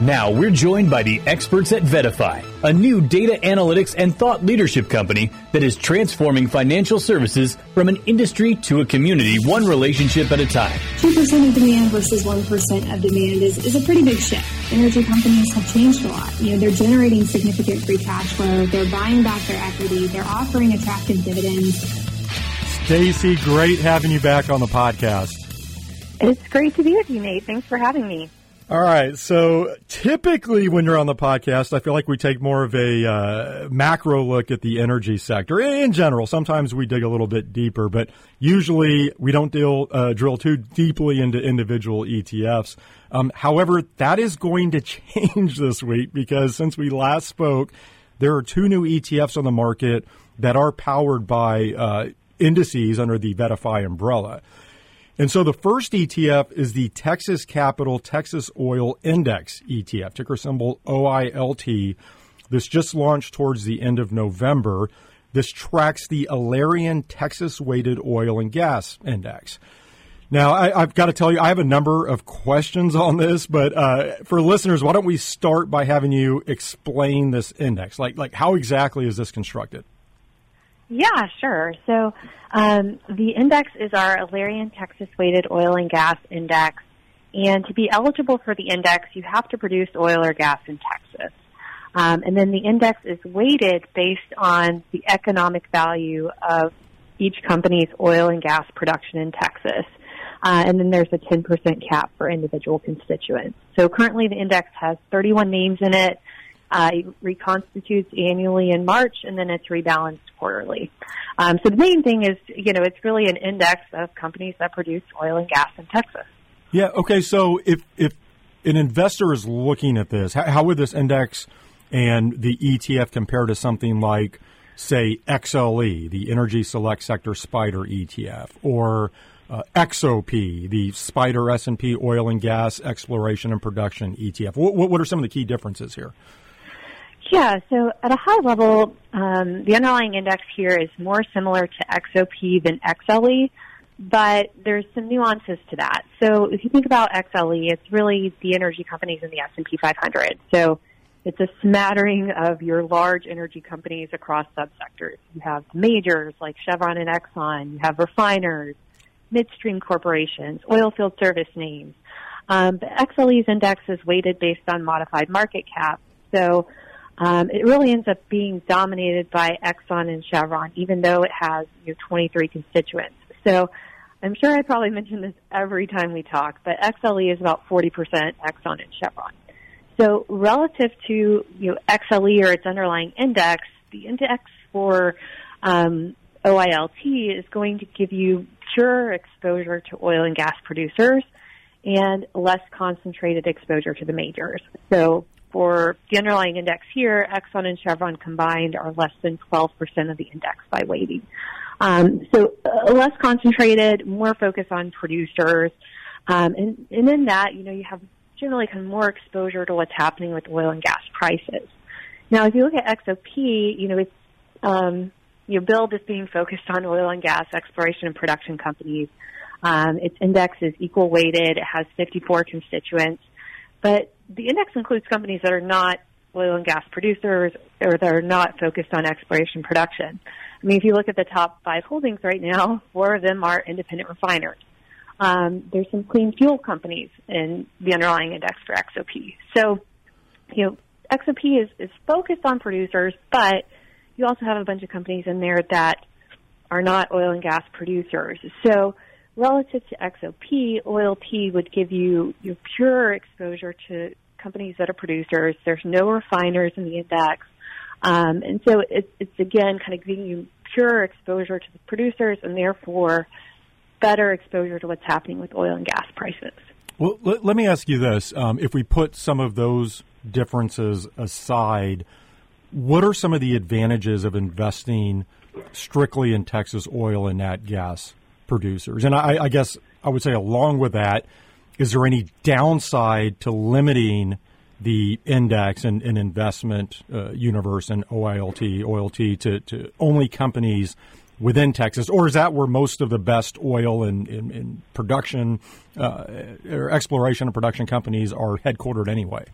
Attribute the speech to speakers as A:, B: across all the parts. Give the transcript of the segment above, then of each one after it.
A: Now we're joined by the experts at VettaFi, a new data analytics and thought leadership company that is transforming financial services from an industry to a community, one relationship at a time.
B: 2% of demand versus 1% of demand is, is a pretty big shift. Energy companies have changed a lot. You know, they're generating significant free cash flow, they're buying back their equity, they're offering attractive dividends.
C: Stacey, great having you back on the podcast.
D: It's great to be with you, Nate. Thanks for having me.
C: All right. So typically, when you're on the podcast, I feel like we take more of a uh, macro look at the energy sector in general. Sometimes we dig a little bit deeper, but usually we don't deal, uh, drill too deeply into individual ETFs. Um, however, that is going to change this week because since we last spoke, there are two new ETFs on the market that are powered by uh, indices under the VettaFi umbrella. And so the first ETF is the Texas Capital Texas Oil Index ETF, ticker symbol OILT. This just launched towards the end of November. This tracks the Alerian Texas Weighted Oil and Gas Index. Now, I, have got to tell you, I have a number of questions on this, but uh, for listeners, why don't we start by having you explain this index? Like, like how exactly is this constructed?
D: Yeah, sure. So um, the index is our Alerian Texas Weighted Oil and Gas Index. And to be eligible for the index, you have to produce oil or gas in Texas. Um, and then the index is weighted based on the economic value of each company's oil and gas production in Texas. Uh, and then there's a 10% cap for individual constituents. So currently the index has 31 names in it. Uh, it reconstitutes annually in March, and then it's rebalanced quarterly. Um, so the main thing is, you know, it's really an index of companies that produce oil and gas in Texas.
C: Yeah. Okay. So if if an investor is looking at this, how, how would this index and the ETF compare to something like, say, XLE, the Energy Select Sector SPDR ETF, or uh, XOP, the SPDR S&P Oil and Gas Exploration and Production ETF? What, what are some of the key differences here?
D: Yeah, so at a high level, um, the underlying index here is more similar to XOP than XLE, but there's some nuances to that. So if you think about XLE, it's really the energy companies in the S&P 500. So it's a smattering of your large energy companies across subsectors. You have majors like Chevron and Exxon. You have refiners, midstream corporations, oil field service names. Um, but XLE's index is weighted based on modified market cap. So um, it really ends up being dominated by Exxon and Chevron, even though it has you know, 23 constituents. So I'm sure I probably mention this every time we talk, but XLE is about 40% Exxon and Chevron. So relative to you know, XLE or its underlying index, the index for um, OILT is going to give you pure exposure to oil and gas producers and less concentrated exposure to the majors. So for the underlying index here, Exxon and Chevron combined are less than 12% of the index by weighting. Um, so uh, less concentrated, more focus on producers. Um, and, and in that, you know, you have generally kind of more exposure to what's happening with oil and gas prices. Now, if you look at XOP, you know, it's, um, you know, billed as being focused on oil and gas exploration and production companies. Um, its index is equal weighted. It has 54 constituents. But the index includes companies that are not oil and gas producers or that are not focused on exploration production. I mean, if you look at the top five holdings right now, four of them are independent refiners. Um, there's some clean fuel companies in the underlying index for XOP. So, you know, XOP is, is focused on producers, but you also have a bunch of companies in there that are not oil and gas producers. So Relative to XOP, OILT would give you your pure exposure to companies that are producers. There's no refiners in the index. Um, and so it's, it's again kind of giving you pure exposure to the producers and therefore better exposure to what's happening with oil and gas prices.
C: Well, let, let me ask you this. Um, if we put some of those differences aside, what are some of the advantages of investing strictly in Texas oil and nat gas producers. And I, I guess I would say, along with that, is there any downside to limiting the index and, and investment uh, universe and OILT, OILT to, to only companies within Texas, or is that where most of the best oil and, production uh, or exploration and production companies are headquartered anyway?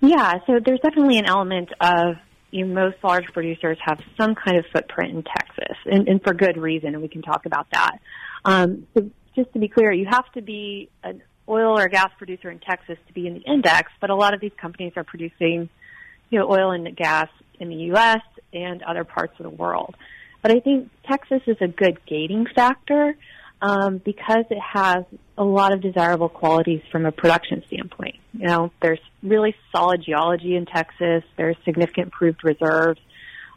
D: Yeah, so there's definitely an element of you know, most large producers have some kind of footprint in Texas, and, and for good reason, and we can talk about that. Um, so just to be clear, you have to be an oil or gas producer in Texas to be in the index, but a lot of these companies are producing, you know, oil and gas in the U.S. and other parts of the world. But I think Texas is a good gating factor um, because it has a lot of desirable qualities from a production standpoint. You know, there's really solid geology in Texas. There's significant proved reserves.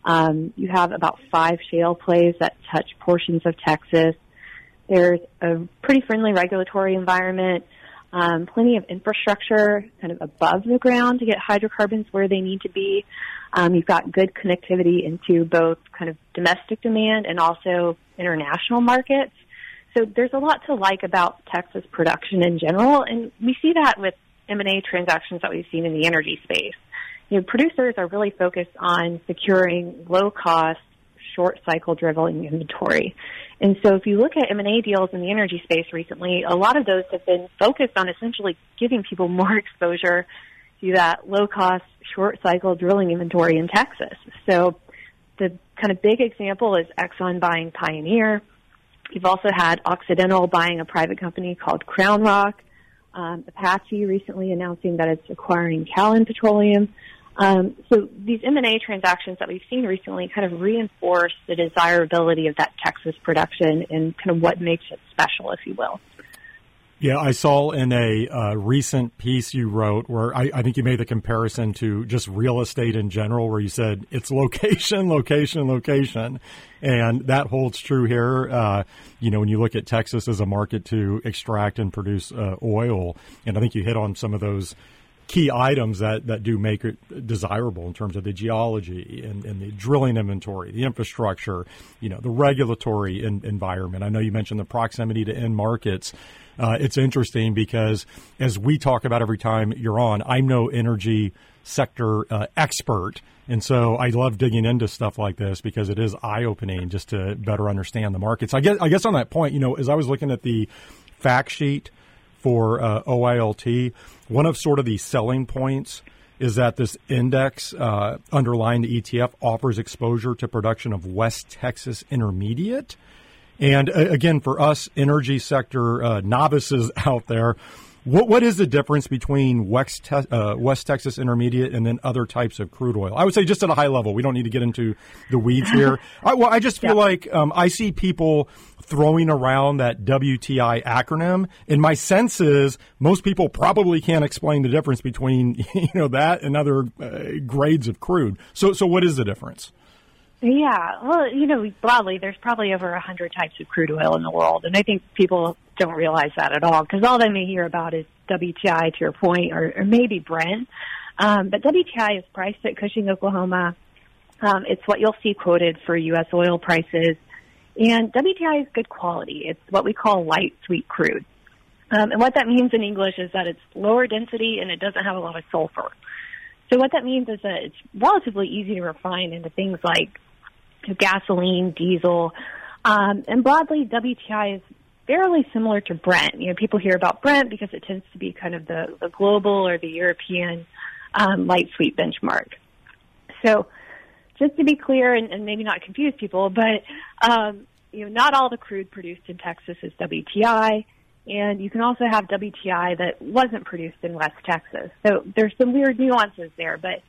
D: Um, you have about five shale plays that touch portions of Texas. There's a pretty friendly regulatory environment, um, plenty of infrastructure kind of above the ground to get hydrocarbons where they need to be. Um, you've got good connectivity into both kind of domestic demand and also international markets. So there's a lot to like about Texas production in general, and we see that with M&A transactions that we've seen in the energy space. You know, producers are really focused on securing low-cost, short-cycle drilling inventory. And so if you look at M&A deals in the energy space recently, a lot of those have been focused on essentially giving people more exposure to that low-cost, short-cycle drilling inventory in Texas. So the kind of big example is Exxon buying Pioneer. You've also had Occidental buying a private company called CrownRock. Um, Apache recently announcing that it's acquiring Callon Petroleum. Um, so these M&A transactions that we've seen recently kind of reinforce the desirability of that Texas production and kind of what makes it special, if you will.
C: Yeah, I saw in a uh, recent piece you wrote where I, I, think you made the comparison to just real estate in general, where you said it's location, location, location. And that holds true here. Uh, you know, when you look at Texas as a market to extract and produce uh, oil, and I think you hit on some of those key items that, that do make it desirable in terms of the geology and, and the drilling inventory, the infrastructure, you know, the regulatory in, environment. I know you mentioned the proximity to end markets. Uh, it's interesting because as we talk about every time you're on, I'm no energy sector uh, expert. And so I love digging into stuff like this because it is eye opening just to better understand the markets. I guess, I guess on that point, you know, as I was looking at the fact sheet for uh, OILT, one of sort of the selling points is that this index uh, underlying the ETF offers exposure to production of West Texas Intermediate. And uh, again, for us energy sector uh, novices out there, what what is the difference between West, te- uh, West Texas Intermediate and then other types of crude oil? I would say just at a high level. We don't need to get into the weeds here. I, well, I just feel yeah. like um, I see people throwing around that WTI acronym, and my sense is most people probably can't explain the difference between you know that and other uh, grades of crude. So so what is the difference?
D: Yeah, well, you know, broadly, there's probably over a hundred types of crude oil in the world, and I think people don't realize that at all because all they may hear about is WTI, to your point, or, or maybe Brent. Um, but WTI is priced at Cushing, Oklahoma. Um, it's what you'll see quoted for U.S. oil prices, and WTI is good quality. It's what we call light sweet crude, um, and what that means in English is that it's lower density and it doesn't have a lot of sulfur. So what that means is that it's relatively easy to refine into things like gasoline, diesel, um, and broadly, WTI is fairly similar to Brent. You know, people hear about Brent because it tends to be kind of the, the global or the European um, light sweet benchmark. So, just to be clear and, and maybe not confuse people, but um, you know, not all the crude produced in Texas is WTI, and you can also have WTI that wasn't produced in West Texas. So there's some weird nuances there, but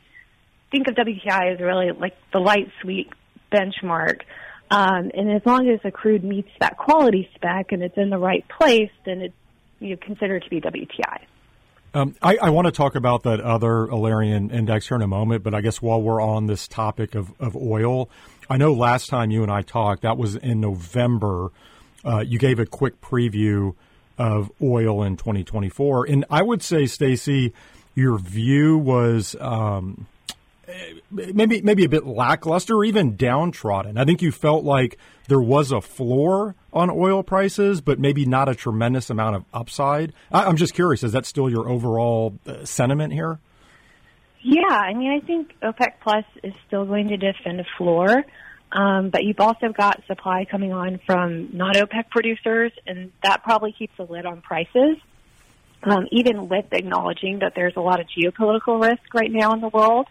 D: think of WTI as really like the light sweet benchmark. Um, and as long as the crude meets that quality spec and it's in the right place, then it's you know, considered to be WTI.
C: Um, I, I, want to talk about that other Alerian index here in a moment, but I guess while we're on this topic of, of oil, I know last time you and I talked, that was in November. Uh, you gave a quick preview of oil in 2024, and I would say, Stacey, your view was um, maybe maybe a bit lackluster or even downtrodden. I think you felt like there was a floor on oil prices, but maybe not a tremendous amount of upside. I, am just curious, is that still your overall uh, sentiment here?
D: Yeah, I mean, I think OPEC Plus is still going to defend a floor, um, but you've also got supply coming on from not OPEC producers, and that probably keeps a lid on prices. um, even with acknowledging that there's a lot of geopolitical risk right now in the world.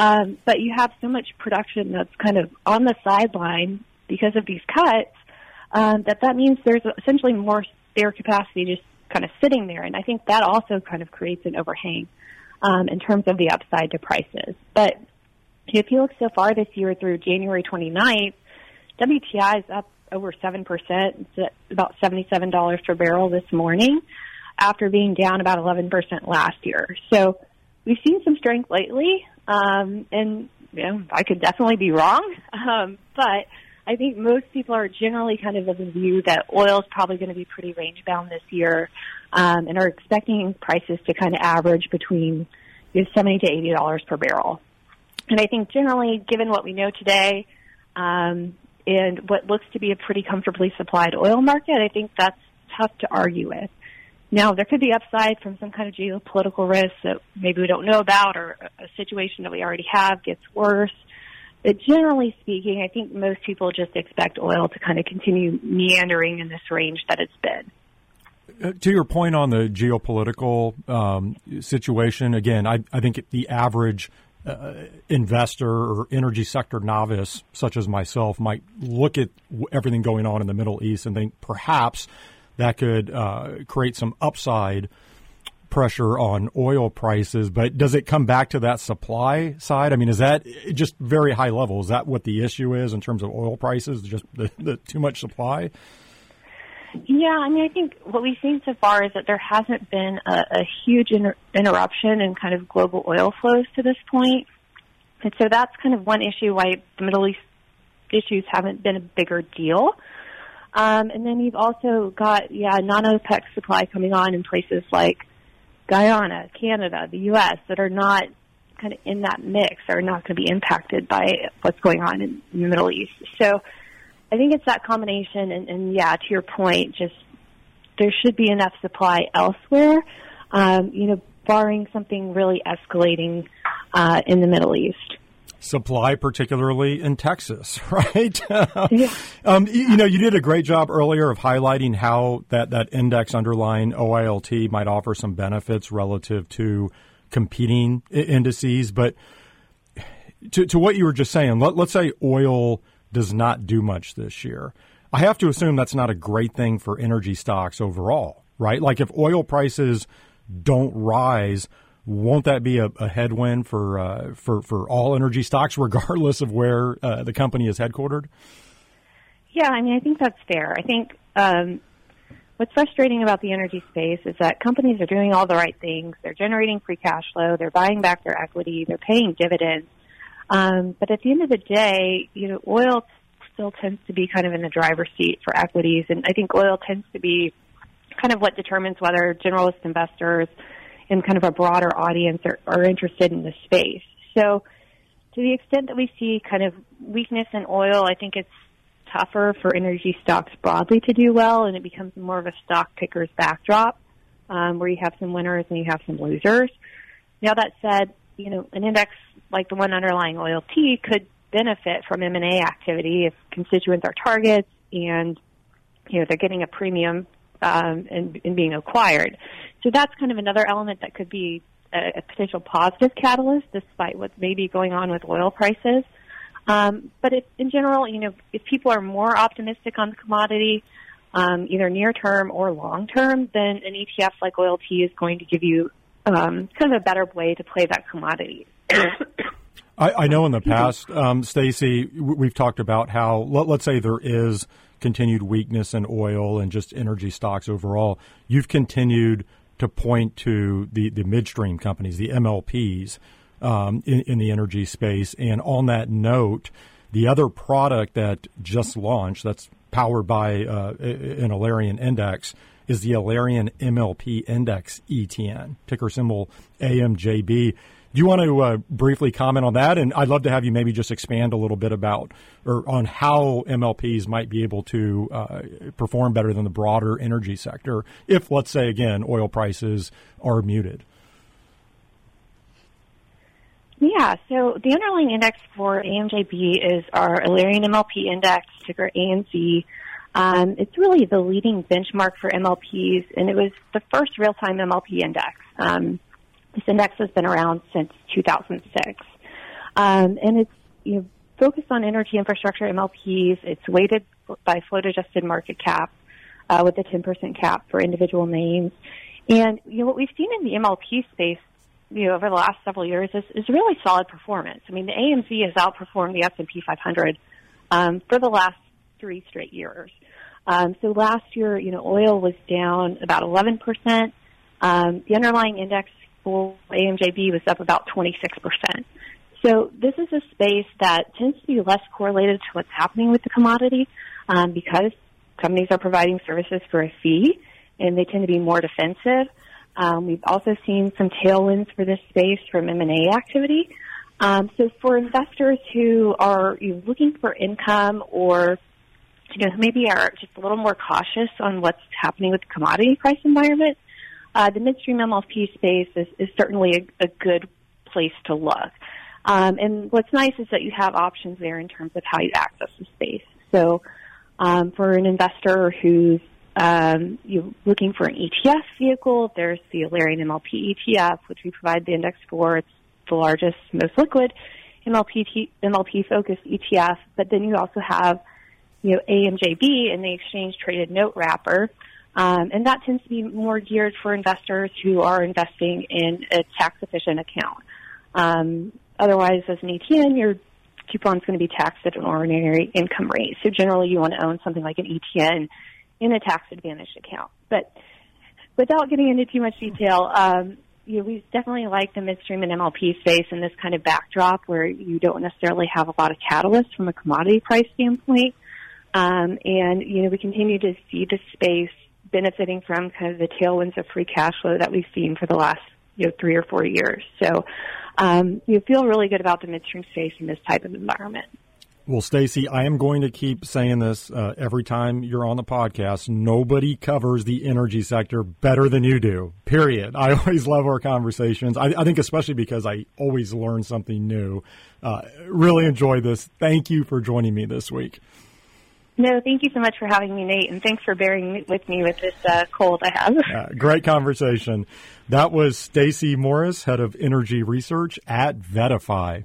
D: Um, but you have so much production that's kind of on the sideline because of these cuts um, that that means there's essentially more spare capacity just kind of sitting there. And I think that also kind of creates an overhang um, in terms of the upside to prices. But if you look so far this year through January 29th, WTI is up over 7%. It's about $77 per barrel this morning after being down about 11% last year. So we've seen some strength lately. Um, and you know, I could definitely be wrong. Um, but I think most people are generally kind of of the view that oil is probably going to be pretty range bound this year, um, and are expecting prices to kind of average between you know, seventy to eighty dollars per barrel. And I think generally, given what we know today, um, and what looks to be a pretty comfortably supplied oil market, I think that's tough to argue with. Now, there could be upside from some kind of geopolitical risk that maybe we don't know about, or a situation that we already have gets worse. But generally speaking, I think most people just expect oil to kind of continue meandering in this range that it's been.
C: Uh, to your point on the geopolitical um, situation, again, I, I, think the average uh, investor or energy sector novice, such as myself, might look at everything going on in the Middle East and think perhaps that could uh, create some upside pressure on oil prices, but does it come back to that supply side? I mean, is that just very high level? Is that what the issue is in terms of oil prices? Just the, the too much supply?
D: Yeah, I mean, I think what we've seen so far is that there hasn't been a, a huge inter- interruption in kind of global oil flows to this point. And so that's kind of one issue why the Middle East issues haven't been a bigger deal. Um, and then you've also got, yeah, non-OPEC supply coming on in places like Guyana, Canada, the U.S. that are not kind of in that mix are not going to be impacted by what's going on in, the Middle East. So I think it's that combination. And, and yeah, to your point, just there should be enough supply elsewhere. Um, you know, barring something really escalating uh, in the Middle East
C: supply, particularly in Texas, right? yeah. um, you, you, know, you did a great job earlier of highlighting how that, that index underlying OILT might offer some benefits relative to competing indices. But to, to what you were just saying, let, let's say oil does not do much this year. I have to assume that's not a great thing for energy stocks overall, right? Like if oil prices don't rise, won't that be a, a headwind for uh, for for all energy stocks, regardless of where uh, the company is headquartered?
D: Yeah, I mean, I think that's fair. I think um, what's frustrating about the energy space is that companies are doing all the right things. They're generating free cash flow. They're buying back their equity. They're paying dividends. Um, but at the end of the day, you know, oil still tends to be kind of in the driver's seat for equities, and I think oil tends to be kind of what determines whether generalist investors and kind of a broader audience are, are interested in the space. So to the extent that we see kind of weakness in oil, I think it's tougher for energy stocks broadly to do well, and it becomes more of a stock picker's backdrop um, where you have some winners and you have some losers. Now that said, you know, an index like the one underlying OILT could benefit from M&A activity if constituents are targets and you know they're getting a premium um, and, and being acquired. So that's kind of another element that could be a, a potential positive catalyst, despite what may be going on with oil prices. Um, but if, in general, you know, if people are more optimistic on the commodity, um, either near term or long term, then an ETF like OILT is going to give you um, kind of a better way to play that commodity.
C: I, I, know in the past, um, Stacey, we've talked about how let, us say there is continued weakness in oil and just energy stocks overall. You've continued to point to the, the midstream companies, the MLPs, um, in, in the energy space. And on that note, the other product that just launched that's powered by uh, an Alerian index is the Alerian MLP Index ETN, ticker symbol AMJB. Do you want to uh, briefly comment on that? And I'd love to have you maybe just expand a little bit about or on how MLPs might be able to uh, perform better than the broader energy sector if, let's say, again, oil prices are muted.
D: Yeah, so the underlying index for AMJB is our Alerian MLP index, ticker AMZ. Um, it's really the leading benchmark for MLPs, and it was the first real-time MLP index. Um, this index has been around since 2006, um, and it's you know, focused on energy infrastructure MLPs. It's weighted by float-adjusted market cap uh, with a 10% cap for individual names. And you know what we've seen in the MLP space, you know, over the last several years is, is really solid performance. I mean, the AMZ has outperformed the S&P 500 um, for the last three straight years. Um, so last year, you know, oil was down about 11%. Um, the underlying index for AMJB was up about 26%. So this is a space that tends to be less correlated to what's happening with the commodity um, because companies are providing services for a fee and they tend to be more defensive. Um, we've also seen some tailwinds for this space from M&A activity. Um, so for investors who are you know, looking for income or you know, maybe are just a little more cautious on what's happening with the commodity price environment, uh, the midstream MLP space is, is certainly a, a good place to look. Um, and what's nice is that you have options there in terms of how you access the space. So um, for an investor who's um, you're looking for an ETF vehicle, there's the Alerian MLP ETF, which we provide the index for. It's the largest, most liquid MLP MLP focused ETF. But then you also have you know AMJB in the exchange traded note wrapper, um, and that tends to be more geared for investors who are investing in a tax efficient account. Um, otherwise, as an ETN, your coupon is going to be taxed at an ordinary income rate. So generally, you want to own something like an ETN in a tax advantaged account. But without getting into too much detail, um, you know, we definitely like the midstream and MLP space in this kind of backdrop where you don't necessarily have a lot of catalysts from a commodity price standpoint. Um, and, you know, we continue to see the space benefiting from kind of the tailwinds of free cash flow that we've seen for the last, you know, three or four years. So, um, you feel really good about the midstream space in this type of environment.
C: Well, Stacey, I am going to keep saying this uh, every time you're on the podcast. Nobody covers the energy sector better than you do. Period. I always love our conversations. I, I think especially because I always learn something new. Uh, really enjoy this. Thank you for joining me this week.
D: No, thank you so much for having me, Nate, and thanks for bearing with me with this uh, cold I have.
C: uh, great conversation. That was Stacey Morris, head of energy research at VettaFi.